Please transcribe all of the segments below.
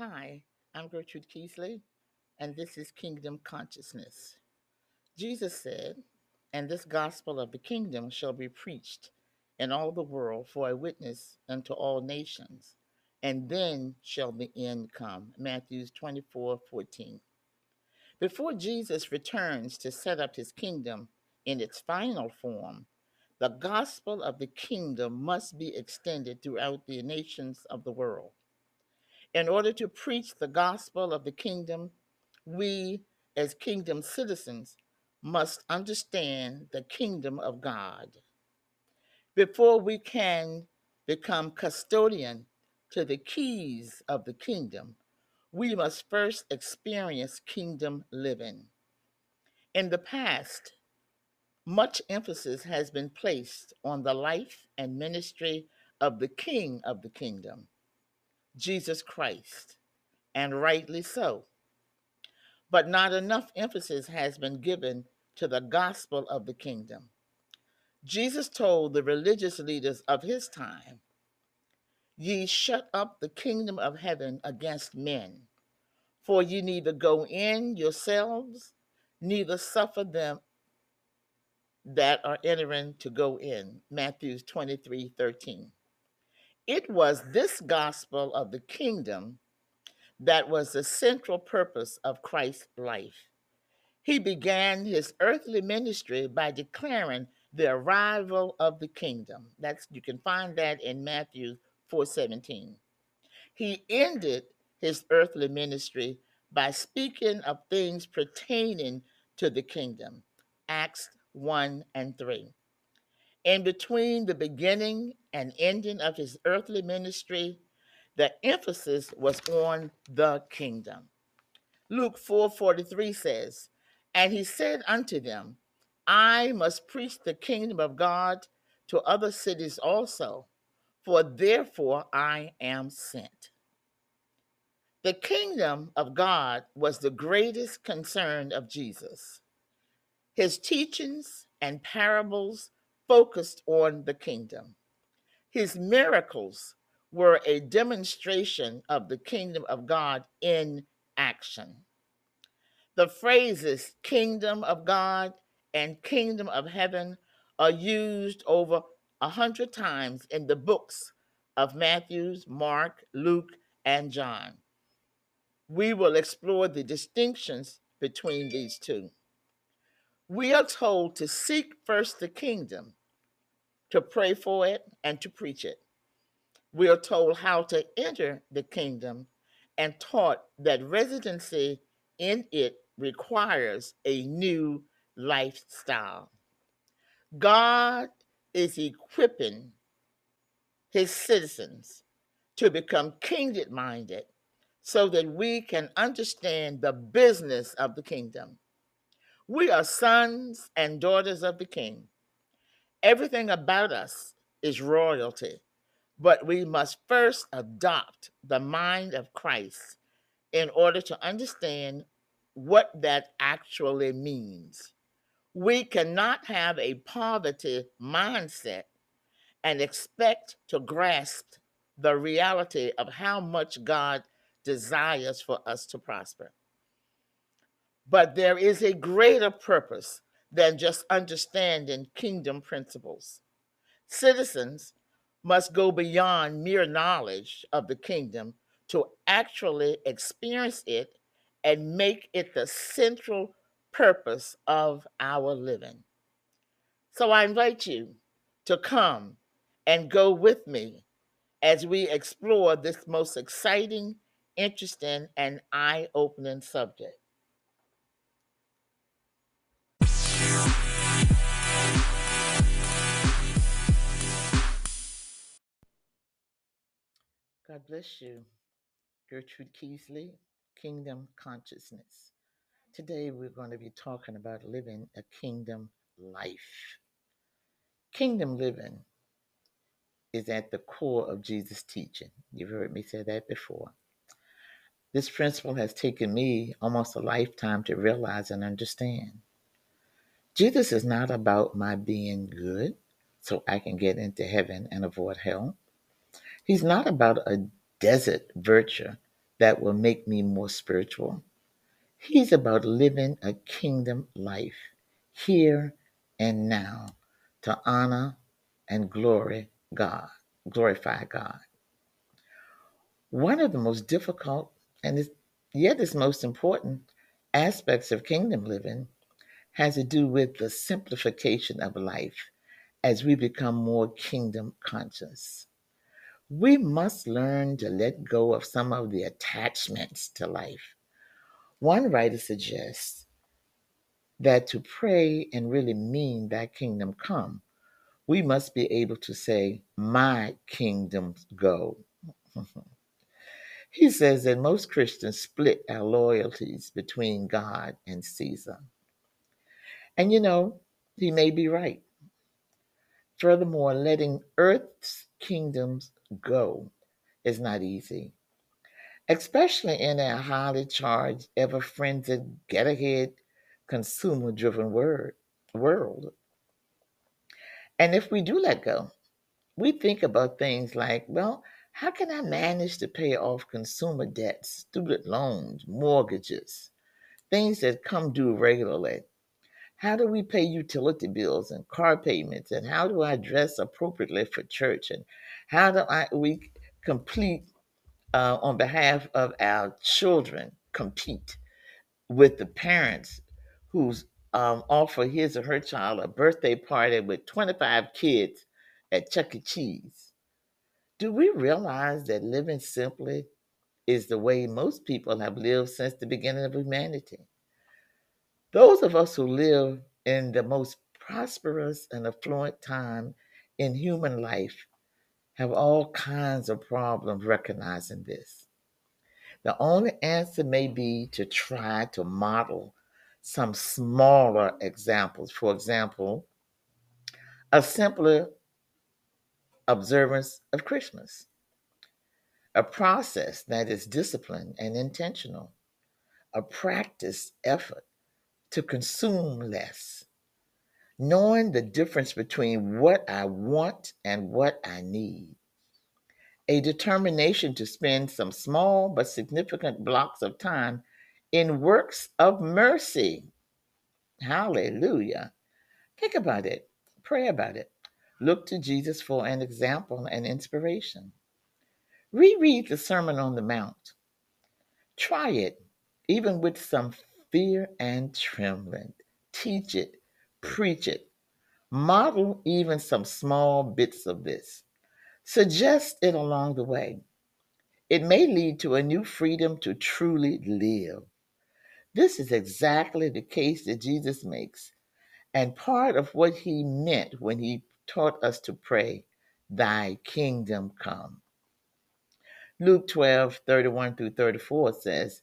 Hi, I'm Gertrude Keesley, and this is Kingdom Consciousness. Jesus said, And this gospel of the kingdom shall be preached in all the world for a witness unto all nations, and then shall the end come. Matthew 24 14. Before Jesus returns to set up his kingdom in its final form, the gospel of the kingdom must be extended throughout the nations of the world. In order to preach the gospel of the kingdom, we as kingdom citizens must understand the kingdom of God. Before we can become custodian to the keys of the kingdom, we must first experience kingdom living. In the past, much emphasis has been placed on the life and ministry of the King of the kingdom. Jesus Christ, and rightly so. But not enough emphasis has been given to the gospel of the kingdom. Jesus told the religious leaders of his time, Ye shut up the kingdom of heaven against men, for ye neither go in yourselves, neither suffer them that are entering to go in. Matthew 23 13. It was this gospel of the kingdom that was the central purpose of Christ's life. He began his earthly ministry by declaring the arrival of the kingdom. That's you can find that in Matthew 4:17. He ended his earthly ministry by speaking of things pertaining to the kingdom. Acts 1 and 3. In between the beginning and ending of his earthly ministry, the emphasis was on the kingdom. Luke 4:43 says, "And he said unto them, I must preach the kingdom of God to other cities also, for therefore I am sent." The kingdom of God was the greatest concern of Jesus. His teachings and parables focused on the kingdom. His miracles were a demonstration of the kingdom of God in action. The phrases kingdom of God and kingdom of heaven are used over a hundred times in the books of Matthew, Mark, Luke, and John. We will explore the distinctions between these two. We are told to seek first the kingdom, to pray for it, and to preach it. We are told how to enter the kingdom and taught that residency in it requires a new lifestyle. God is equipping his citizens to become kingdom minded so that we can understand the business of the kingdom. We are sons and daughters of the king. Everything about us is royalty, but we must first adopt the mind of Christ in order to understand what that actually means. We cannot have a poverty mindset and expect to grasp the reality of how much God desires for us to prosper. But there is a greater purpose than just understanding kingdom principles. Citizens must go beyond mere knowledge of the kingdom to actually experience it and make it the central purpose of our living. So I invite you to come and go with me as we explore this most exciting, interesting, and eye opening subject. God bless you. Gertrude Keesley, Kingdom Consciousness. Today we're going to be talking about living a kingdom life. Kingdom living is at the core of Jesus' teaching. You've heard me say that before. This principle has taken me almost a lifetime to realize and understand. Jesus is not about my being good so I can get into heaven and avoid hell. He's not about a desert virtue that will make me more spiritual. He's about living a kingdom life here and now to honor and glory God, glorify God. One of the most difficult and yet is most important aspects of kingdom living has to do with the simplification of life as we become more kingdom conscious. We must learn to let go of some of the attachments to life. One writer suggests that to pray and really mean that kingdom come, we must be able to say, My kingdom go. he says that most Christians split our loyalties between God and Caesar. And you know, he may be right. Furthermore, letting earth's kingdoms go is not easy, especially in a highly charged, ever frenzied, get ahead, consumer driven world. And if we do let go, we think about things like, well, how can I manage to pay off consumer debts, student loans, mortgages, things that come due regularly? How do we pay utility bills and car payments? And how do I dress appropriately for church? And how do I we complete uh, on behalf of our children compete with the parents who's um, offer his or her child a birthday party with 25 kids at Chuck E. Cheese. Do we realize that living simply is the way most people have lived since the beginning of humanity? Those of us who live in the most prosperous and affluent time in human life have all kinds of problems recognizing this. The only answer may be to try to model some smaller examples. For example, a simpler observance of Christmas, a process that is disciplined and intentional, a practiced effort to consume less, knowing the difference between what I want and what I need, a determination to spend some small but significant blocks of time in works of mercy. Hallelujah. Think about it, pray about it. Look to Jesus for an example and inspiration. Reread the Sermon on the Mount. Try it, even with some fear and trembling. Teach it, preach it. Model even some small bits of this. Suggest it along the way. It may lead to a new freedom to truly live. This is exactly the case that Jesus makes, and part of what he meant when he taught us to pray, Thy kingdom come. Luke 12, 31 through 34 says,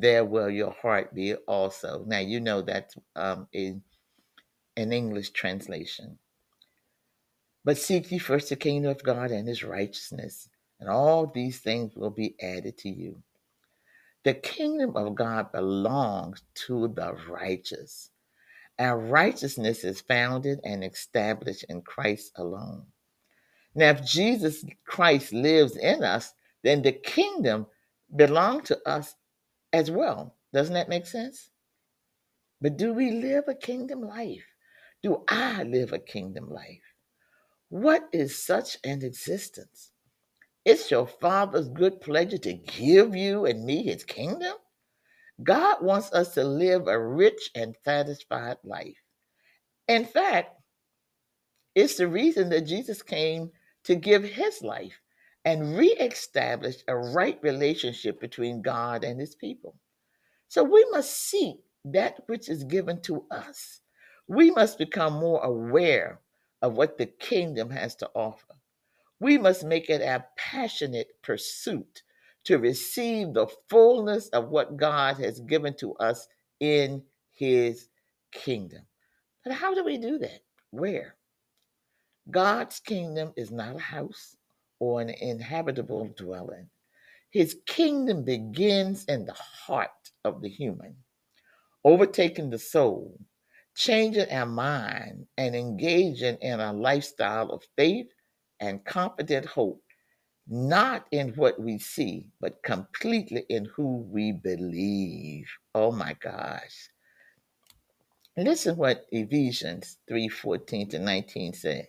there will your heart be also. Now, you know that's um, in an English translation. But seek ye first the kingdom of God and his righteousness, and all these things will be added to you. The kingdom of God belongs to the righteous. Our righteousness is founded and established in Christ alone. Now, if Jesus Christ lives in us, then the kingdom belongs to us as well. Doesn't that make sense? But do we live a kingdom life? Do I live a kingdom life? What is such an existence? It's your Father's good pleasure to give you and me his kingdom. God wants us to live a rich and satisfied life. In fact, it's the reason that Jesus came to give his life and reestablish a right relationship between God and his people. So we must seek that which is given to us. We must become more aware of what the kingdom has to offer. We must make it a passionate pursuit to receive the fullness of what God has given to us in his kingdom. But how do we do that? Where? God's kingdom is not a house or an inhabitable dwelling. His kingdom begins in the heart of the human, overtaking the soul, changing our mind, and engaging in a lifestyle of faith and confident hope, not in what we see, but completely in who we believe. Oh my gosh. Listen what Ephesians 3:14 to 19 said.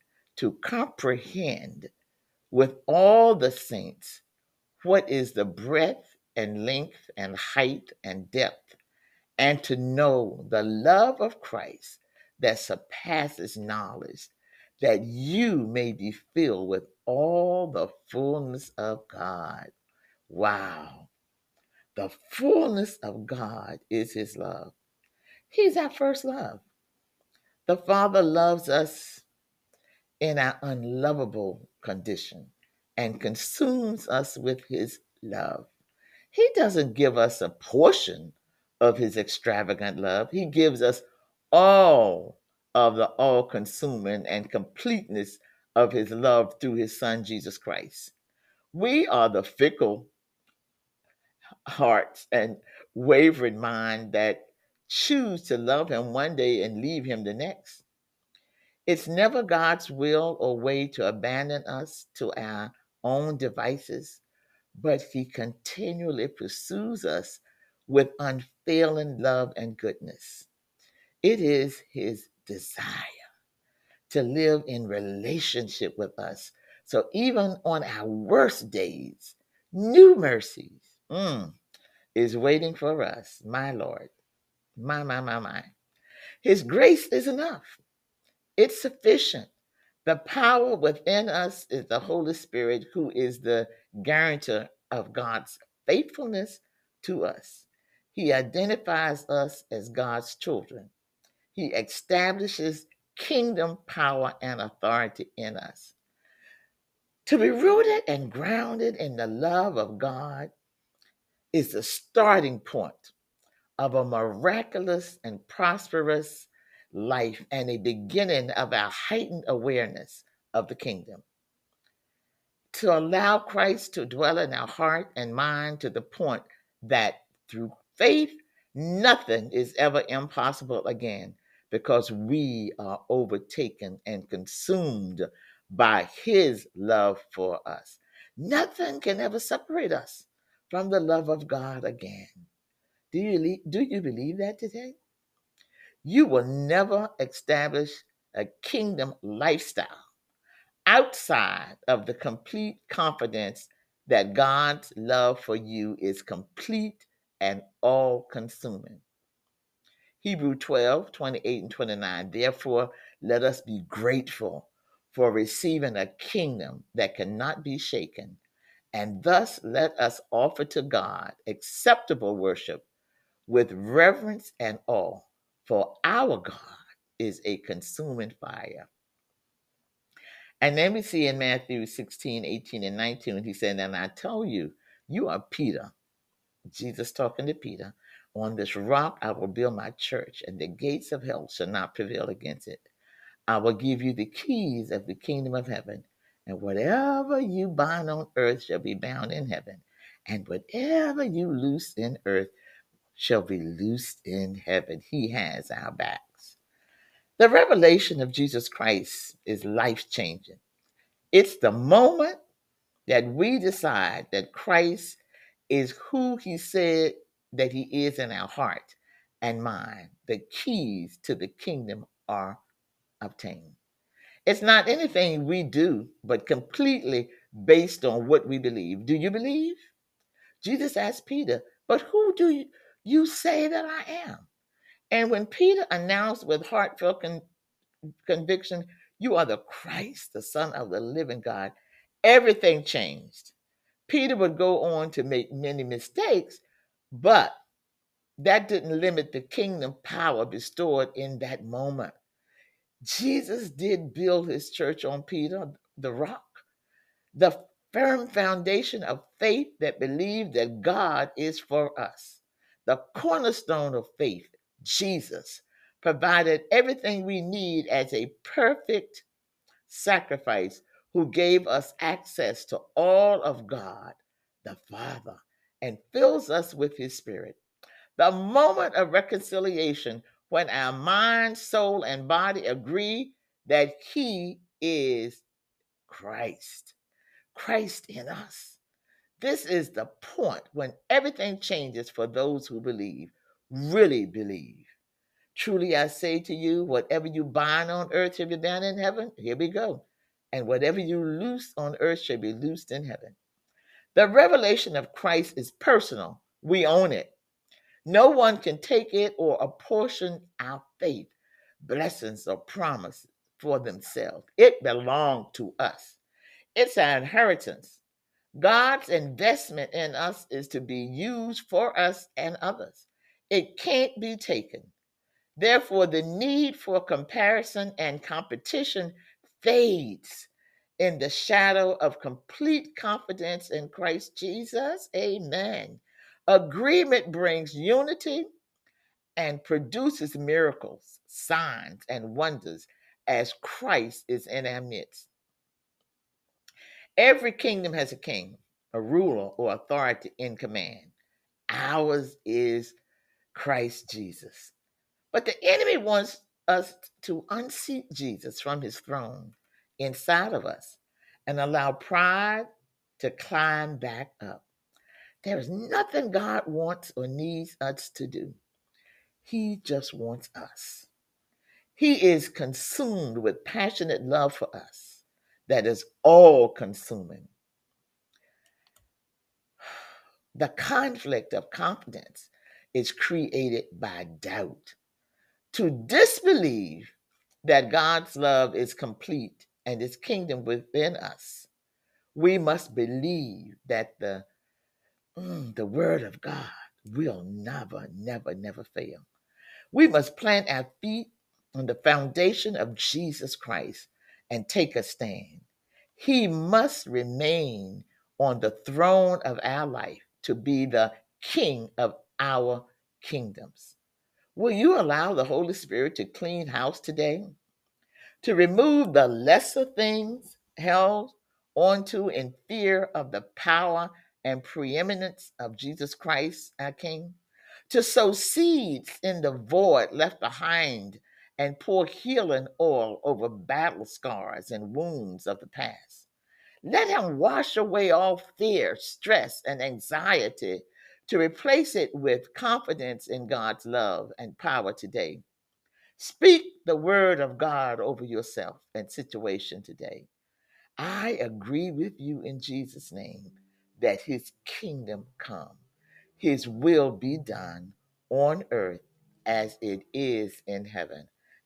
to comprehend with all the saints what is the breadth and length and height and depth, and to know the love of Christ that surpasses knowledge, that you may be filled with all the fullness of God. Wow. The fullness of God is His love. He's our first love. The Father loves us in our unlovable condition and consumes us with His love. He doesn't give us a portion of His extravagant love, He gives us all of the all consuming and completeness of His love through His Son, Jesus Christ. We are the fickle hearts and wavering mind that choose to love him one day and leave him the next. It's never God's will or way to abandon us to our own devices, but he continually pursues us with unfailing love and goodness. It is his desire to live in relationship with us. So even on our worst days, new mercies mm, is waiting for us, my Lord. My, my, my, my. His grace is enough, it's sufficient. The power within us is the Holy Spirit, who is the guarantor of God's faithfulness to us. He identifies us as God's children. He establishes kingdom power and authority in us. To be rooted and grounded in the love of God is the starting point of a miraculous and prosperous life and a beginning of our heightened awareness of the kingdom. To allow Christ to dwell in our heart and mind to the point that through faith, nothing is ever impossible again because we are overtaken and consumed by his love for us. Nothing can ever separate us from the love of God again. Do you, do you believe that today? You will never establish a kingdom lifestyle outside of the complete confidence that God's love for you is complete and all consuming. Hebrew 12, 28 and 29. Therefore, let us be grateful for receiving a kingdom that cannot be shaken, and thus let us offer to God acceptable worship with reverence and awe, for our God is a consuming fire. And then we see in Matthew 16, 18, and 19, he said, And I tell you, you are Peter. Jesus talking to Peter. On this rock I will build my church, and the gates of hell shall not prevail against it. I will give you the keys of the kingdom of heaven, and whatever you bind on earth shall be bound in heaven, and whatever you loose in earth shall be loosed in heaven. He has our backs. The revelation of Jesus Christ is life changing. It's the moment that we decide that Christ is who he said that he is in our heart and mind. The keys to the kingdom are obtained. It's not anything we do, but completely based on what we believe. Do you believe? Jesus asked Peter, But who do you, you say that I am? And when Peter announced with heartfelt con- conviction, You are the Christ, the Son of the living God, everything changed. Peter would go on to make many mistakes, but that didn't limit the kingdom power bestowed in that moment. Jesus did build his church on Peter, the rock, the firm foundation of faith that believed that God is for us. The cornerstone of faith, Jesus, provided everything we need as a perfect sacrifice who gave us access to all of God, the Father, and fills us with his Spirit. The moment of reconciliation when our mind, soul, and body agree that he is Christ. Christ in us. This is the point when everything changes for those who believe, really believe. Truly I say to you, whatever you bind on earth shall be bound in heaven. Here we go. And whatever you loose on earth shall be loosed in heaven. The revelation of Christ is personal. We own it. No one can take it or apportion our faith, blessings, or promises for themselves. It belongs to us. It's our inheritance. God's investment in us is to be used for us and others. It can't be taken. Therefore, the need for comparison and competition fades in the shadow of complete confidence in Christ Jesus. Amen. Agreement brings unity and produces miracles, signs, and wonders as Christ is in our midst. Every kingdom has a king, a ruler, or authority in command. Ours is Christ Jesus. But the enemy wants us to unseat Jesus from his throne inside of us and allow pride to climb back up. There is nothing God wants or needs us to do. He just wants us. He is consumed with passionate love for us that is all consuming. The conflict of confidence is created by doubt. To disbelieve that God's love is complete and his kingdom within us, we must believe that the, mm, the word of God will never, never, never fail. We must plant our feet on the foundation of Jesus Christ and take a stand. He must remain on the throne of our life to be the king of our kingdoms. Will you allow the Holy Spirit to clean house today? To remove the lesser things held onto in fear of the power and preeminence of Jesus Christ, our King? To sow seeds in the void left behind and pour healing oil over battle scars and wounds of the past. Let him wash away all fear, stress, and anxiety to replace it with confidence in God's love and power today. Speak the word of God over yourself and situation today. I agree with you in Jesus' name that his kingdom come, his will be done on earth as it is in heaven.